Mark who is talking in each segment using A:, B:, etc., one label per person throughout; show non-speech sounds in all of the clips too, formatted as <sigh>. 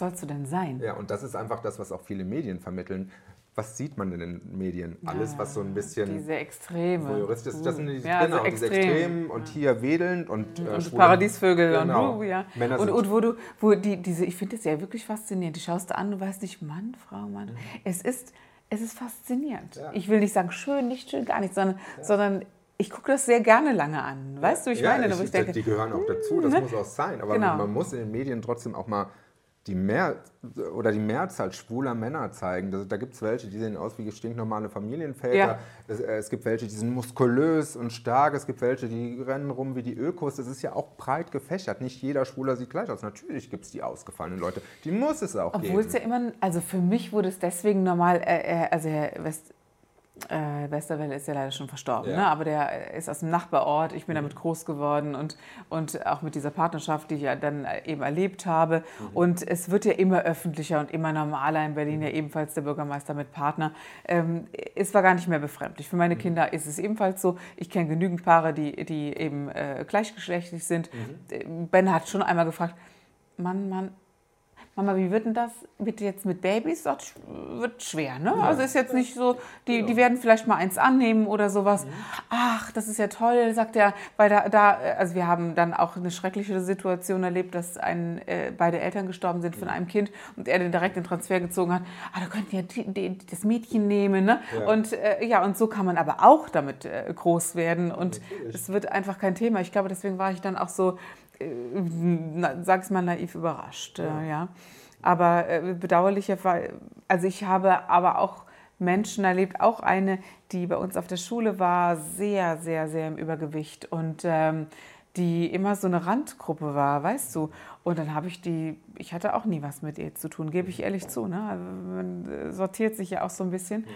A: Sollst du denn sein?
B: Ja, und das ist einfach das, was auch viele Medien vermitteln. Was sieht man in den Medien? Alles, was so ein bisschen.
A: Diese Extreme.
B: Voyeuristisch ist. Das sind die,
A: Ja,
B: genau,
A: also
B: diese
A: extrem.
B: Extremen und hier wedelnd und. äh,
A: und Paradiesvögel
B: Genau.
A: und uh, ja.
B: Männer
A: und,
B: sind-
A: und wo du, wo die, diese, ich finde das ja wirklich faszinierend. Die schaust du an, du weißt nicht, Mann, Frau, Mann. Es ist, es ist faszinierend.
B: Mhm. Ja.
A: Ich will nicht sagen schön, nicht schön, gar nicht, sondern, sondern ich gucke das sehr gerne lange an. Weißt du, ich
B: ja,
A: meine,
B: ich,
A: ich denke,
B: die gehören auch dazu, das
A: ne?
B: muss auch sein. Aber
A: Genau.
B: man muss in den Medien trotzdem auch mal die Mehr oder die Mehrzahl schwuler Männer zeigen. Da, da gibt es welche, die sehen aus wie stinknormale Familienväter.
A: Ja.
B: Es, äh, es gibt welche, die sind muskulös und stark. Es gibt welche, die rennen rum wie die Ökos. Das ist ja auch breit gefächert. Nicht jeder Schwuler sieht gleich aus. Natürlich gibt es die ausgefallenen Leute. Die muss es auch
A: Obwohl es ja
B: geben.
A: immer, also für mich wurde es deswegen normal, äh, äh, also Herr West, äh, Westerwelle ist ja leider schon verstorben,
B: Ja.
A: ne? aber der ist aus dem Nachbarort, ich bin damit groß geworden und, und auch mit dieser Partnerschaft, die ich ja dann eben erlebt habe. Und es wird ja immer öffentlicher und immer normaler in Berlin, ja ebenfalls der Bürgermeister mit Partner. Ähm, es war gar nicht mehr befremdlich. Für meine Kinder ist es ebenfalls so. Ich kenne genügend Paare, die, die eben äh, gleichgeschlechtlich sind. Ben hat schon einmal gefragt, Mann, Mann, Mama, wie wird denn das mit jetzt mit Babys? Das wird schwer, ne? Also ist jetzt nicht so, die, die werden vielleicht mal eins annehmen oder sowas. Ach, das ist ja toll, sagt er, weil da, da, also wir haben dann auch eine schreckliche Situation erlebt, dass ein, äh, beide Eltern gestorben sind von einem Kind und er den direkt den Transfer gezogen hat. Ah, da könnten ja die, die, das Mädchen nehmen, ne?
B: Ja.
A: Und äh, ja, und so kann man aber auch damit äh, groß werden und es wird einfach kein Thema. Ich glaube, deswegen war ich dann auch so na, sag's mal naiv überrascht, ja. ja. Aber äh, bedauerlicherweise, also ich habe aber auch Menschen erlebt, auch eine, die bei uns auf der Schule war, sehr, sehr, sehr im Übergewicht und ähm, die immer so eine Randgruppe war, weißt du. Und dann habe ich die, ich hatte auch nie was mit ihr zu tun, gebe ich ehrlich zu. Ne? Also man äh, sortiert sich ja auch so ein bisschen.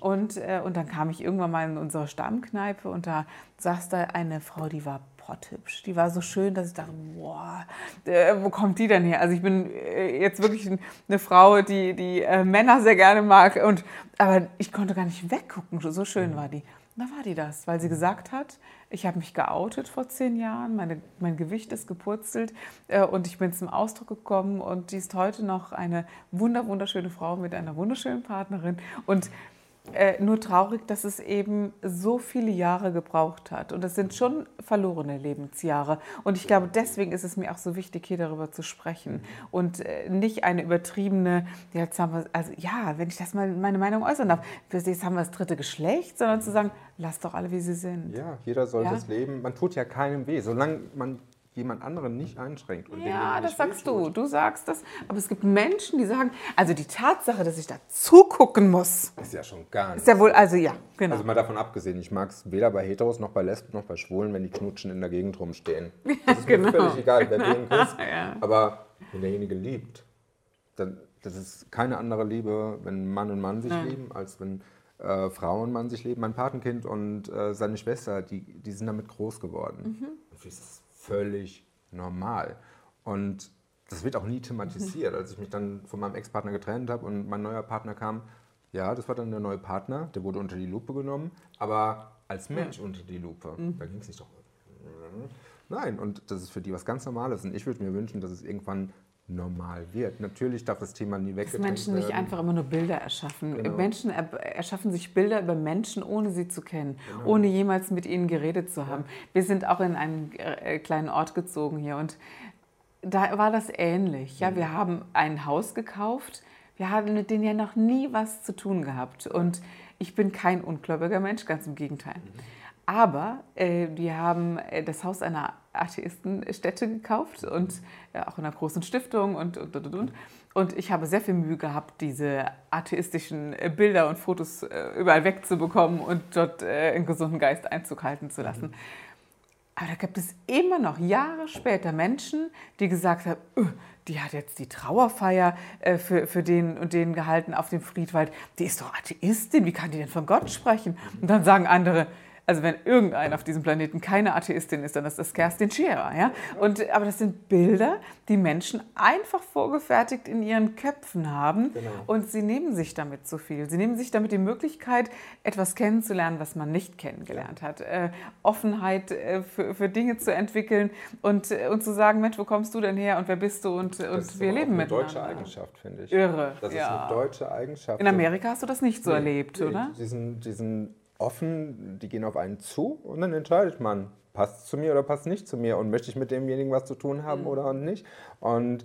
A: Und, äh, und dann kam ich irgendwann mal in unsere Stammkneipe und da saß da eine Frau, die war potthübsch. Die war so schön, dass ich dachte, boah, äh, wo kommt die denn her? Also ich bin äh, jetzt wirklich ein- eine Frau, die, die äh, Männer sehr gerne mag. Und, aber ich konnte gar nicht weggucken, so schön war die. Und da war die das, weil sie gesagt hat, ich habe mich geoutet vor zehn Jahren, meine, mein Gewicht ist gepurzelt äh, und ich bin zum Ausdruck gekommen und die ist heute noch eine wunder, wunderschöne Frau mit einer wunderschönen Partnerin. Und äh, nur traurig, dass es eben so viele Jahre gebraucht hat. Und das sind schon verlorene Lebensjahre. Und ich glaube, deswegen ist es mir auch so wichtig, hier darüber zu sprechen. Und äh, nicht eine übertriebene, ja, jetzt haben wir, also ja, wenn ich das mal meine Meinung äußern darf, jetzt haben wir das dritte Geschlecht, sondern zu sagen, lasst doch alle, wie sie sind.
B: Ja, jeder soll
A: Ja.
B: das leben. Man tut ja keinem weh, solange man jemand anderen nicht einschränkt.
A: Ja, das sagst du. Du sagst das. Aber es gibt Menschen, die sagen, also die Tatsache, dass ich da zugucken muss,
B: Ist ja schon gar
A: ist
B: nicht.
A: ja wohl, also ja, genau.
B: Also mal davon abgesehen, ich mag es weder bei Heteros noch bei Lesben noch bei Schwulen, wenn die knutschen in der Gegend rumstehen. <laughs> Das ist
A: genau.
B: mir völlig egal, wer wen <laughs> küsst.
A: Ja.
B: Aber wenn derjenige liebt, dann das ist keine andere Liebe, wenn Mann und Mann sich
A: Ja.
B: lieben, als wenn äh, Frau und Mann sich lieben. Mein Patenkind und äh, seine Schwester, die, die sind damit groß geworden.
A: Mhm.
B: Und ist das völlig normal. Und das wird auch nie thematisiert. Als ich mich dann von meinem Ex-Partner getrennt habe und mein neuer Partner kam, ja, das war dann der neue Partner, der wurde unter die Lupe genommen, aber als Mensch unter die Lupe.
A: Mhm.
B: Da ging es nicht doch. Nein, und das ist für die was ganz Normales. Und ich würde mir wünschen, dass es irgendwann normal wird. Natürlich darf das Thema nie
A: dass
B: weggedrängt
A: Menschen nicht
B: werden.
A: einfach immer nur Bilder erschaffen.
B: Genau.
A: Menschen er erschaffen sich Bilder über Menschen, ohne sie zu kennen,
B: Genau.
A: ohne jemals mit ihnen geredet zu haben. Wir sind auch in einen äh, kleinen Ort gezogen hier und da war das ähnlich. Ja,
B: Mhm.
A: wir haben ein Haus gekauft. Wir haben mit denen ja noch nie was zu tun gehabt. Und ich bin kein ungläubiger Mensch, ganz im Gegenteil. Aber äh, wir haben äh, das Haus einer Atheistenstätte gekauft und äh, auch in einer großen Stiftung und, und, und, und. Und ich habe sehr viel Mühe gehabt, diese atheistischen äh, Bilder und Fotos äh, überall wegzubekommen und dort einen gesunden Geist Einzug halten zu lassen. Aber da gibt es immer noch Jahre später Menschen, die gesagt haben, "Öh, die hat jetzt die Trauerfeier äh, für, für den und den gehalten auf dem Friedwald. Die ist doch Atheistin, wie kann die denn von Gott sprechen? Und dann sagen andere, also wenn irgendein auf diesem Planeten keine Atheistin ist, dann ist das Kerstin Scherer. Ja? Und, aber das sind Bilder, die Menschen einfach vorgefertigt in ihren Köpfen haben genau. und sie nehmen sich damit zu viel. Sie nehmen sich damit die Möglichkeit, etwas kennenzulernen, was man nicht kennengelernt hat. Äh, Offenheit äh, für, für, Dinge zu entwickeln und, äh, und zu sagen, Mensch, wo kommst du denn her und wer bist du und, und wir leben miteinander. Das ist eine
B: deutsche Eigenschaft, finde ich.
A: Irre.
B: Das ja. ist eine deutsche Eigenschaft.
A: In Amerika hast du das nicht so nee, erlebt, oder?
B: Diesen, diesen offen, die gehen auf einen zu und dann entscheidet man, passt es zu mir oder passt es nicht zu mir und möchte ich mit demjenigen was zu tun haben mhm. oder nicht. Und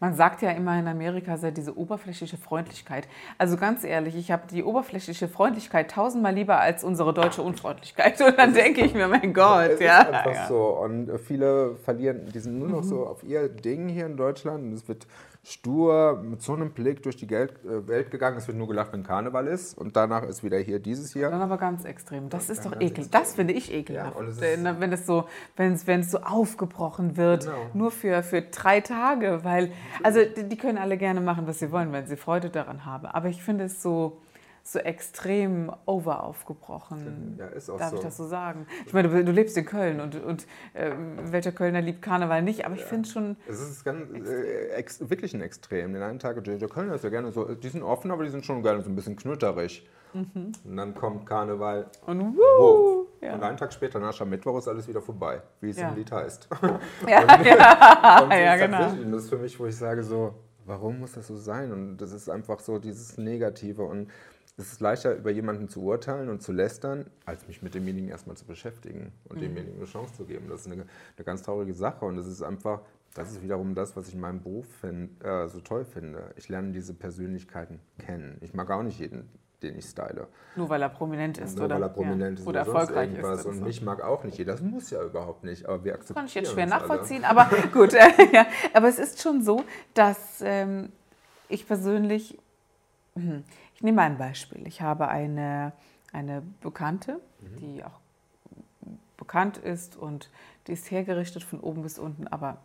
A: man sagt ja immer in Amerika sei diese oberflächliche Freundlichkeit. Also ganz ehrlich, ich habe die oberflächliche Freundlichkeit tausendmal lieber als unsere deutsche Unfreundlichkeit. <laughs> Und dann denke ich mir, mein <laughs> Gott, es ja.
B: Ist einfach ja. so. Und viele verlieren, die sind nur noch mhm. so auf ihr Ding hier in Deutschland. Und es wird stur mit so einem Blick durch die äh, Welt gegangen. Es wird nur gelacht, wenn Karneval ist. Und danach ist wieder hier dieses hier.
A: Dann aber ganz extrem. Das ist doch ekelhaft. Das finde ich ekelhaft. Ja, wenn es so, wenn es, wenn es so aufgebrochen wird, genau. nur für, für drei Tage. Weil, also die können alle gerne machen, was sie wollen, wenn sie Freude daran haben. Aber ich finde es so so extrem over aufgebrochen. Ja, ist auch Darf so. ich das so sagen? Ich meine, du, du lebst in Köln und, und äh, welcher Kölner liebt Karneval nicht, aber ich ja. finde schon.
B: Es ist ganz, äh, wirklich ein Extrem. Den einen Tag, der Kölner ist ja gerne so, die sind offen, aber die sind schon gerne so ein bisschen knütterig. Mhm. Und dann kommt Karneval. Und wuh, ja. Und einen Tag später, nach Aschermittwoch, ist alles wieder vorbei, wie es ja. im Lied heißt. <laughs> Ja, und, ja. <laughs> und ja genau. Das ist für mich, wo ich sage so, warum muss das so sein? Und das ist einfach so dieses Negative und es ist leichter, über jemanden zu urteilen und zu lästern, als mich mit demjenigen erstmal zu beschäftigen und mhm. demjenigen eine Chance zu geben. Das ist eine, eine ganz traurige Sache und es ist einfach, das ist wiederum das, was ich in meinem Beruf find, äh, so toll finde. Ich lerne diese Persönlichkeiten kennen. Ich mag auch nicht jeden, den ich style.
A: Nur weil er prominent ist,
B: Nur
A: oder?
B: weil er prominent ja. ist
A: oder, oder erfolgreich irgendwas.
B: ist. Und mich mag auch nicht jeder. Das muss ja überhaupt nicht, aber wir akzeptieren Das
A: kann ich jetzt schwer nachvollziehen, alle. aber <laughs> gut. <laughs> ja. Aber es ist schon so, dass ähm, ich persönlich... Hm, ich nehme ein Beispiel. Ich habe eine, eine Bekannte, mhm. die auch bekannt ist und die ist hergerichtet von oben bis unten, aber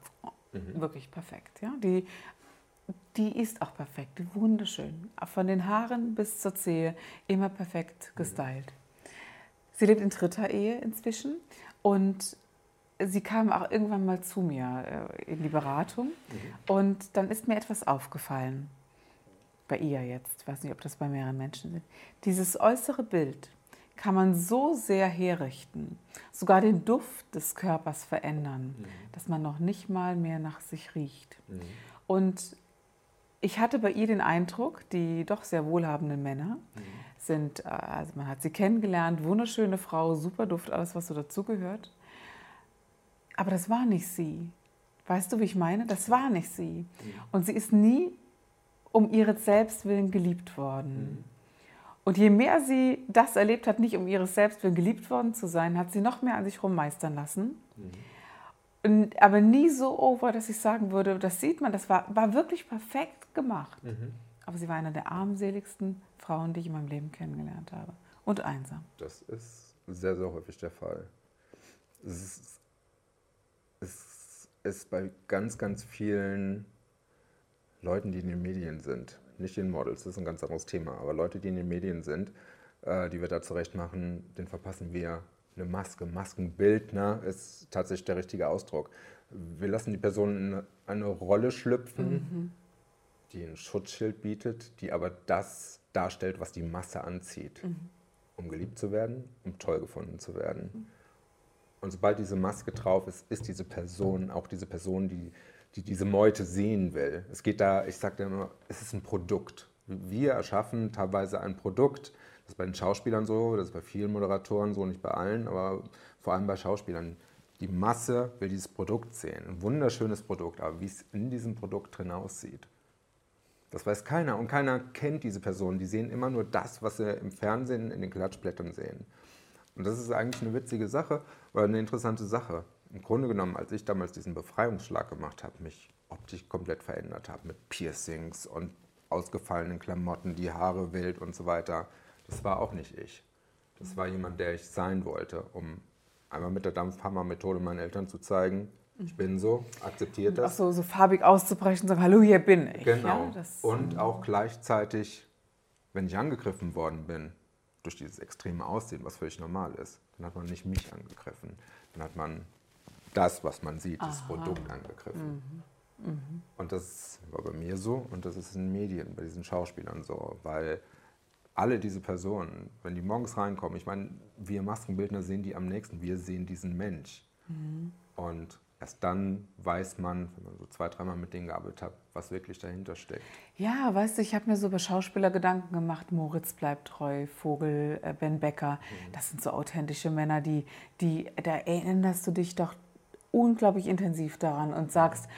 A: mhm. wirklich perfekt. Ja? Die, die ist auch perfekt, wunderschön. Von den Haaren bis zur Zehe immer perfekt gestylt. Sie lebt in dritter Ehe inzwischen und sie kam auch irgendwann mal zu mir äh, in die Beratung mhm. und dann ist mir etwas aufgefallen bei ihr jetzt, ich weiß nicht, ob das bei mehreren Menschen sind, dieses äußere Bild kann man so sehr herrichten, sogar den Duft des Körpers verändern, mhm. dass man noch nicht mal mehr nach sich riecht. Mhm. Und ich hatte bei ihr den Eindruck, die doch sehr wohlhabenden Männer mhm. sind, äh, also man hat sie kennengelernt, wunderschöne Frau, super Duft, alles, was so dazugehört. Aber das war nicht sie. Weißt du, wie ich meine? Das war nicht sie. Mhm. Und sie ist nie um ihres Selbstwillen geliebt worden. Mhm. Und je mehr sie das erlebt hat, nicht um ihres Selbstwillen geliebt worden zu sein, hat sie noch mehr an sich rummeistern lassen. Mhm. Aber nie so over, dass ich sagen würde, das sieht man, das war, war wirklich perfekt gemacht. Mhm. Aber sie war eine der armseligsten Frauen, die ich in meinem Leben kennengelernt habe. Und einsam.
B: Das ist sehr, sehr häufig der Fall. Es ist, es ist bei ganz, ganz vielen Leuten, die in den Medien sind, nicht den Models, das ist ein ganz anderes Thema, aber Leute, die in den Medien sind, äh, die wir da zurecht machen, den verpassen wir eine Maske. Maskenbildner ist tatsächlich der richtige Ausdruck. Wir lassen die Person in eine Rolle schlüpfen, mhm. die ein Schutzschild bietet, die aber das darstellt, was die Masse anzieht, mhm. um geliebt zu werden, um toll gefunden zu werden. Mhm. Und sobald diese Maske drauf ist, ist diese Person auch diese Person, die die diese Meute sehen will. Es geht da, ich sage immer, es ist ein Produkt. Wir erschaffen teilweise ein Produkt. Das ist bei den Schauspielern so, das ist bei vielen Moderatoren so, nicht bei allen, aber vor allem bei Schauspielern. Die Masse will dieses Produkt sehen. Ein wunderschönes Produkt, aber wie es in diesem Produkt drin aussieht. Das weiß keiner und keiner kennt diese Person. Die sehen immer nur das, was sie im Fernsehen in den Klatschblättern sehen. Und das ist eigentlich eine witzige Sache oder eine interessante Sache im Grunde genommen, als ich damals diesen Befreiungsschlag gemacht habe, mich optisch komplett verändert habe mit Piercings und ausgefallenen Klamotten, die Haare wild und so weiter, das war auch nicht ich. Das war jemand, der ich sein wollte, um einmal mit der Dampfhammer-Methode meinen Eltern zu zeigen, Ich bin so, akzeptiert das.
A: Auch so, so farbig auszubrechen und sagen, hallo, hier bin ich.
B: Genau.
A: Ja, das,
B: und auch gleichzeitig, wenn ich angegriffen worden bin, durch dieses extreme Aussehen, was völlig normal ist, dann hat man nicht mich angegriffen. Dann hat man das, was man sieht, das
A: Aha.
B: Produkt angegriffen. Und das war bei mir so und das ist in den Medien, bei diesen Schauspielern so, weil alle diese Personen, wenn die morgens reinkommen, ich meine, wir Maskenbildner sehen die am nächsten, wir sehen diesen Mensch. Und erst dann weiß man, wenn man so zwei, dreimal mit denen gearbeitet hat, was wirklich dahinter steckt.
A: Ja, weißt du, ich habe mir so über Schauspieler Gedanken gemacht. Moritz bleibt treu, Vogel, äh, Ben Becker. Das sind so authentische Männer, die, die, da erinnerst du dich doch unglaublich intensiv daran und sagst,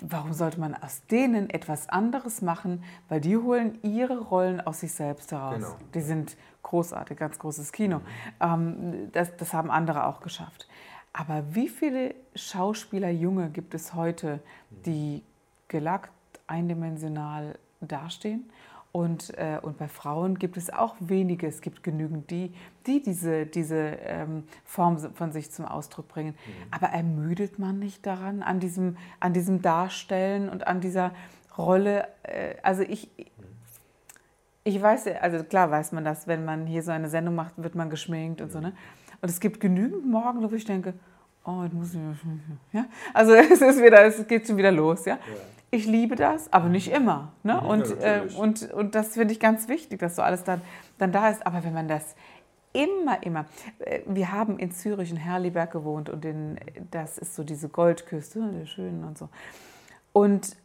A: warum sollte man aus denen etwas anderes machen? Weil die holen ihre Rollen aus sich selbst heraus.
B: Genau.
A: Die sind großartig, ganz großes Kino. Ähm, das, das haben andere auch geschafft. Aber wie viele Schauspieler Junge gibt es heute, die gelackt, eindimensional dastehen? Und, äh, und bei Frauen gibt es auch wenige, es gibt genügend, die, die diese, diese ähm, Form von sich zum Ausdruck bringen. Aber ermüdet man nicht daran, an diesem, an diesem Darstellen und an dieser Rolle? Äh, also ich, ich weiß, ja, also klar weiß man das, wenn man hier so eine Sendung macht, wird man geschminkt und so, ne? Und es gibt genügend Morgen, wo ich denke, oh, jetzt muss ich ja? Also <laughs> es ist wieder, es geht schon wieder los, ja? Ich liebe das, aber nicht immer, ne?
B: Ja,
A: Und, äh, und, und das finde ich ganz wichtig, dass so alles dann, dann da ist. Aber wenn man das immer, immer, äh, wir haben in Zürich in Herliberg gewohnt und in, das ist so diese Goldküste, ne, der schönen und so. Und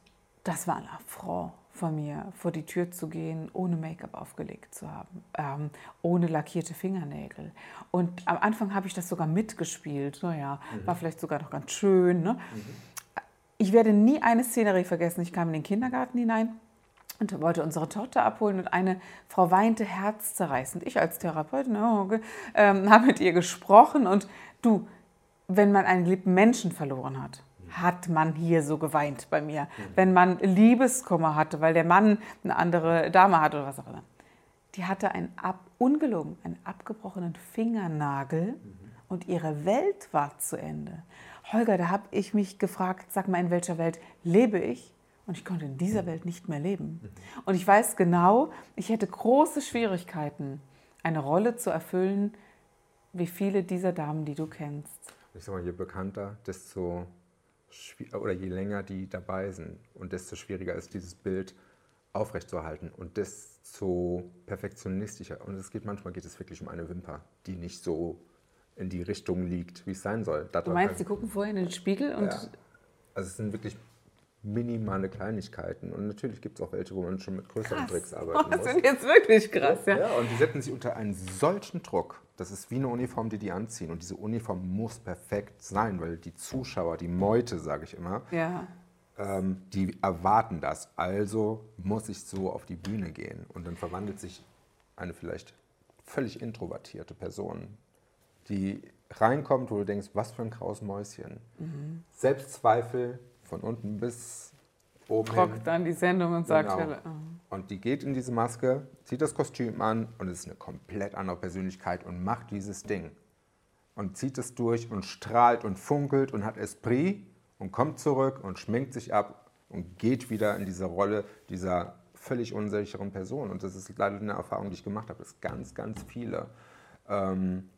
A: das war ein Affront von mir, vor die Tür zu gehen, ohne Make-up aufgelegt zu haben, ähm, ohne lackierte Fingernägel. Und am Anfang habe ich das sogar mitgespielt. Naja, war vielleicht sogar noch ganz schön. Ne? Ich werde nie eine Szenerie vergessen. Ich kam in den Kindergarten hinein und wollte unsere Tochter abholen und eine Frau weinte herzzerreißend. Ich als Therapeutin oh, ähm, <laughs> habe mit ihr gesprochen und du, wenn man einen geliebten Menschen verloren hat, hat man hier so geweint bei mir. Wenn man Liebeskummer hatte, weil der Mann eine andere Dame hatte oder was auch immer. Die hatte einen ab, ungelogen, einen abgebrochenen Fingernagel und ihre Welt war zu Ende. Holger, da habe ich mich gefragt, sag mal, in welcher Welt lebe ich? Und ich konnte in dieser Welt nicht mehr leben. Und ich weiß genau, ich hätte große Schwierigkeiten, eine Rolle zu erfüllen, wie viele dieser Damen, die du kennst.
B: Ich sag mal, je bekannter, desto oder je länger die dabei sind und desto schwieriger ist dieses Bild aufrechtzuerhalten und desto perfektionistischer. Und es geht manchmal geht es wirklich um eine Wimper, die nicht so in die Richtung liegt, wie es sein soll.
A: Du meinst, sie gucken vorher in den Spiegel und
B: Ja. Also es sind wirklich minimale Kleinigkeiten. Und natürlich gibt es auch welche, wo man schon mit größeren
A: krass.
B: Tricks <laughs>
A: Oh,
B: arbeiten
A: das
B: muss.
A: sind jetzt wirklich krass, ja.
B: Ja, und die setzen sich unter einen solchen Druck. Das ist wie eine Uniform, die die anziehen. Und diese Uniform muss perfekt sein, weil die Zuschauer, die Meute, sage ich immer,
A: Ja,
B: ähm, die erwarten das. Also muss ich so auf die Bühne gehen. Und dann verwandelt sich eine vielleicht völlig introvertierte Person, die reinkommt, wo du denkst, was für ein graues Mäuschen. Selbstzweifel von unten bis oben hin.
A: trockt dann die Sendung und sagt,
B: Genau.
A: ja,
B: Und die geht in diese Maske, zieht das Kostüm an und es ist eine komplett andere Persönlichkeit und macht dieses Ding. Und zieht es durch und strahlt und funkelt und hat Esprit und kommt zurück und schminkt sich ab und geht wieder in diese Rolle dieser völlig unsicheren Person. Und das ist leider eine Erfahrung, die ich gemacht habe, dass ganz, ganz viele ähm,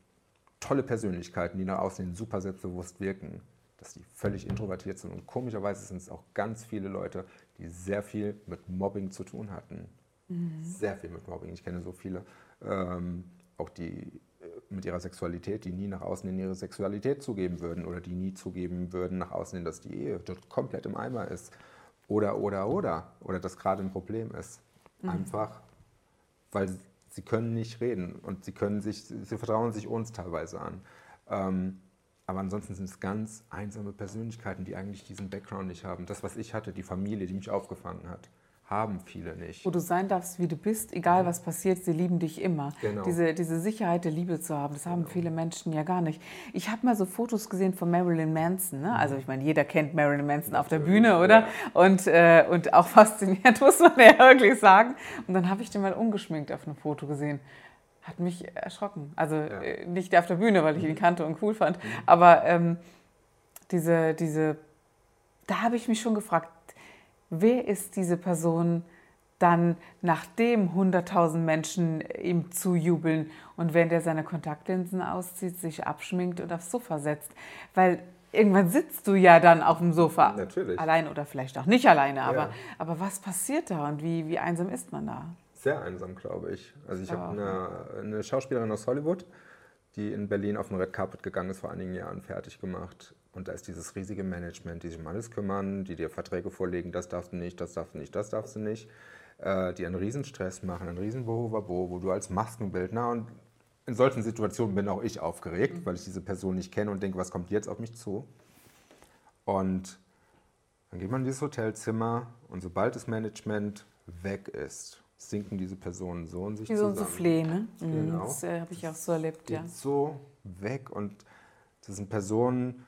B: tolle Persönlichkeiten, die nach außen hin super selbstbewusst wirken, dass die völlig introvertiert sind. Und komischerweise sind es auch ganz viele Leute, die sehr viel mit Mobbing zu tun hatten. Sehr viel mit Mobbing. Ich kenne so viele, ähm, auch die äh, mit ihrer Sexualität, die nie nach außen in ihre Sexualität zugeben würden oder die nie zugeben würden nach außen hin, dass die Ehe dort komplett im Eimer ist. Oder, oder, oder. Oder das gerade ein Problem ist. Einfach, weil sie können nicht reden und sie können sich, sie vertrauen sich uns teilweise an. Ähm, aber ansonsten sind es ganz einsame Persönlichkeiten, die eigentlich diesen Background nicht haben. Das, was ich hatte, die Familie, die mich aufgefangen hat, haben viele nicht.
A: wo du sein darfst, wie du bist, egal was passiert, sie lieben dich immer.
B: Genau.
A: Diese, diese Sicherheit der Liebe zu haben, das haben viele Menschen ja gar nicht. Ich habe mal so Fotos gesehen von Marilyn Manson. Ne? Also ich meine, jeder kennt Marilyn Manson auf der Bühne, oder? Und, äh, und auch fasziniert, <laughs> muss man ja wirklich sagen. Und dann habe ich den mal ungeschminkt auf einem Foto gesehen. Hat mich erschrocken. Also äh, nicht auf der Bühne, weil ich ihn kannte und cool fand. Aber ähm, diese, diese, da habe ich mich schon gefragt, wer ist diese Person dann, nachdem 100.000 Menschen ihm zujubeln und während er seine Kontaktlinsen auszieht, sich abschminkt und aufs Sofa setzt? Weil irgendwann sitzt du ja dann auf dem Sofa.
B: Natürlich.
A: Allein oder vielleicht auch nicht alleine, aber,
B: Ja.
A: aber was passiert da und wie, wie einsam ist man da?
B: Sehr einsam, glaube ich. Also ich habe eine, eine Schauspielerin aus Hollywood, die in Berlin auf den Red Carpet gegangen ist vor einigen Jahren, fertig gemacht. Und da ist dieses riesige Management, die sich um alles kümmern, die dir Verträge vorlegen, das darfst du nicht, das darfst du nicht, das darfst du nicht, äh, die einen riesen Stress machen, einen riesen Bohovabo, wo du als Maskenbildner und in solchen Situationen bin auch ich aufgeregt, weil ich diese Person nicht kenne und denke, was kommt jetzt auf mich zu? Und dann geht man in dieses Hotelzimmer und sobald das Management weg ist, sinken diese Personen so in sich
A: Wie so ein
B: zusammen.
A: Soufflé, ne? Mhm,
B: Genau.
A: Das äh, habe ich auch so erlebt,
B: Geht
A: ja.
B: so weg und das sind Personen,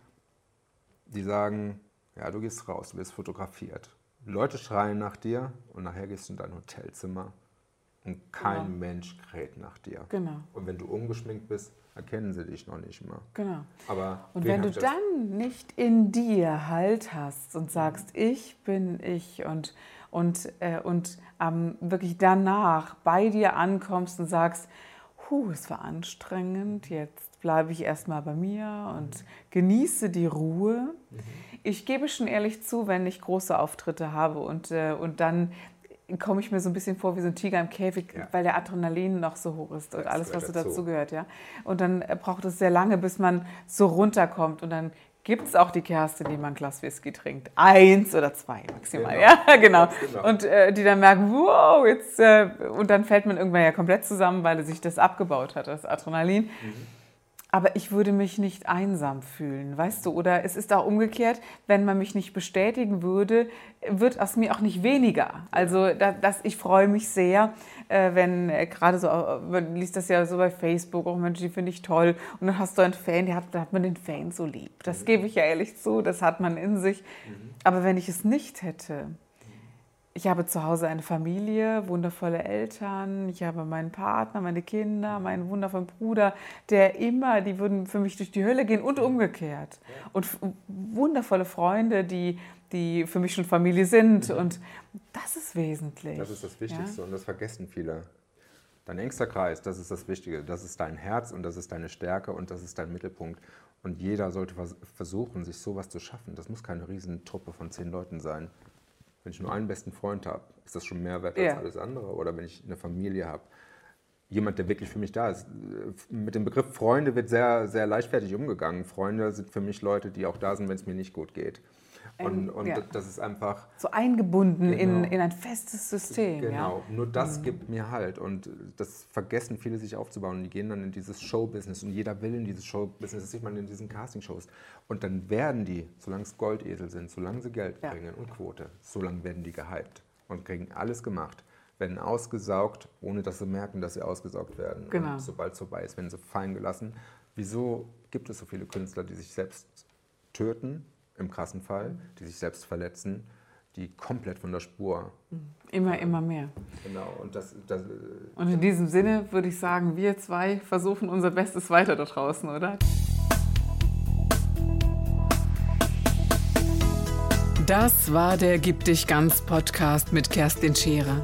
B: die sagen, ja, du gehst raus, du wirst fotografiert. Leute schreien nach dir und nachher gehst du in dein Hotelzimmer und kein
A: Genau.
B: Mensch kräht nach dir.
A: Genau,
B: Und wenn du ungeschminkt bist, erkennen sie dich noch nicht mal.
A: genau.
B: Aber
A: Und
B: wen
A: wenn du dann nicht in dir Halt hast und sagst, ich bin ich und, und, äh, und ähm, wirklich danach bei dir ankommst und sagst, Puh, es war anstrengend, jetzt bleibe ich erstmal bei mir und genieße die Ruhe. Ich gebe schon ehrlich zu, wenn ich große Auftritte habe und, äh, und dann komme ich mir so ein bisschen vor wie so ein Tiger im Käfig,
B: Ja.
A: weil der Adrenalin noch so hoch ist und
B: Das
A: alles, was so
B: dazu.
A: gehört. Ja? Und dann äh, braucht es sehr lange, bis man so runterkommt und dann gibt es auch die Kerstin, die mal ein Glas Whisky trinkt. Eins oder zwei maximal,
B: Genau.
A: ja, <laughs> genau.
B: Genau.
A: Und äh, die dann merken, wow, jetzt, äh, und dann fällt man irgendwann ja komplett zusammen, weil sich das abgebaut hat, das Adrenalin. Aber ich würde mich nicht einsam fühlen, weißt du? Oder es ist auch umgekehrt, wenn man mich nicht bestätigen würde, wird aus mir auch nicht weniger. Also da, das, ich freue mich sehr, äh, wenn äh, gerade so, äh, man liest das ja so bei Facebook, auch Mensch, die finde ich toll. Und dann hast du einen Fan, der hat, da hat man den Fan so lieb. Das gebe ich ja ehrlich zu, das hat man in sich. Aber wenn ich es nicht hätte, ich habe zu Hause eine Familie, wundervolle Eltern, ich habe meinen Partner, meine Kinder, meinen wundervollen Bruder, der immer, die würden für mich durch die Hölle gehen und umgekehrt. Und wundervolle Freunde, die, die für mich schon Familie sind. Und das ist wesentlich.
B: Das ist das Wichtigste und das vergessen viele. Dein engster Kreis, das ist das Wichtige. Das ist dein Herz und das ist deine Stärke und das ist dein Mittelpunkt. Und jeder sollte vers versuchen, sich sowas zu schaffen. Das muss keine Riesentruppe von zehn Leuten sein. Wenn ich nur einen besten Freund habe, ist das schon mehr wert als
A: Ja.
B: alles andere. Oder wenn ich eine Familie habe, jemand, der wirklich für mich da ist. Mit dem Begriff Freunde wird sehr, sehr leichtfertig umgegangen. Freunde sind für mich Leute, die auch da sind, wenn es mir nicht gut geht. Und, und
A: ja.
B: das ist einfach,
A: so eingebunden in,
B: Genau.
A: in ein festes System.
B: Genau,
A: Ja?
B: nur das gibt mir halt. Und das vergessen viele sich aufzubauen. Und die gehen dann in dieses Showbusiness und jeder will in dieses Showbusiness. Das sieht man in diesen Castingshows. Und dann werden die, solange es Goldesel sind, solange sie Geld
A: Ja.
B: bringen und Quote, solange werden die gehypt und kriegen alles gemacht. Werden ausgesaugt, ohne dass sie merken, dass sie ausgesaugt werden.
A: Genau.
B: Und sobald es vorbei ist, werden sie fallen gelassen. Wieso gibt es so viele Künstler, die sich selbst töten, im krassen Fall, die sich selbst verletzen, die komplett von der Spur
A: Immer, immer mehr.
B: Genau, und das, das
A: Und in diesem Sinne würde ich sagen, wir zwei versuchen unser Bestes weiter da draußen, oder? Das war der Gib dich ganz Podcast mit Kerstin Scherer.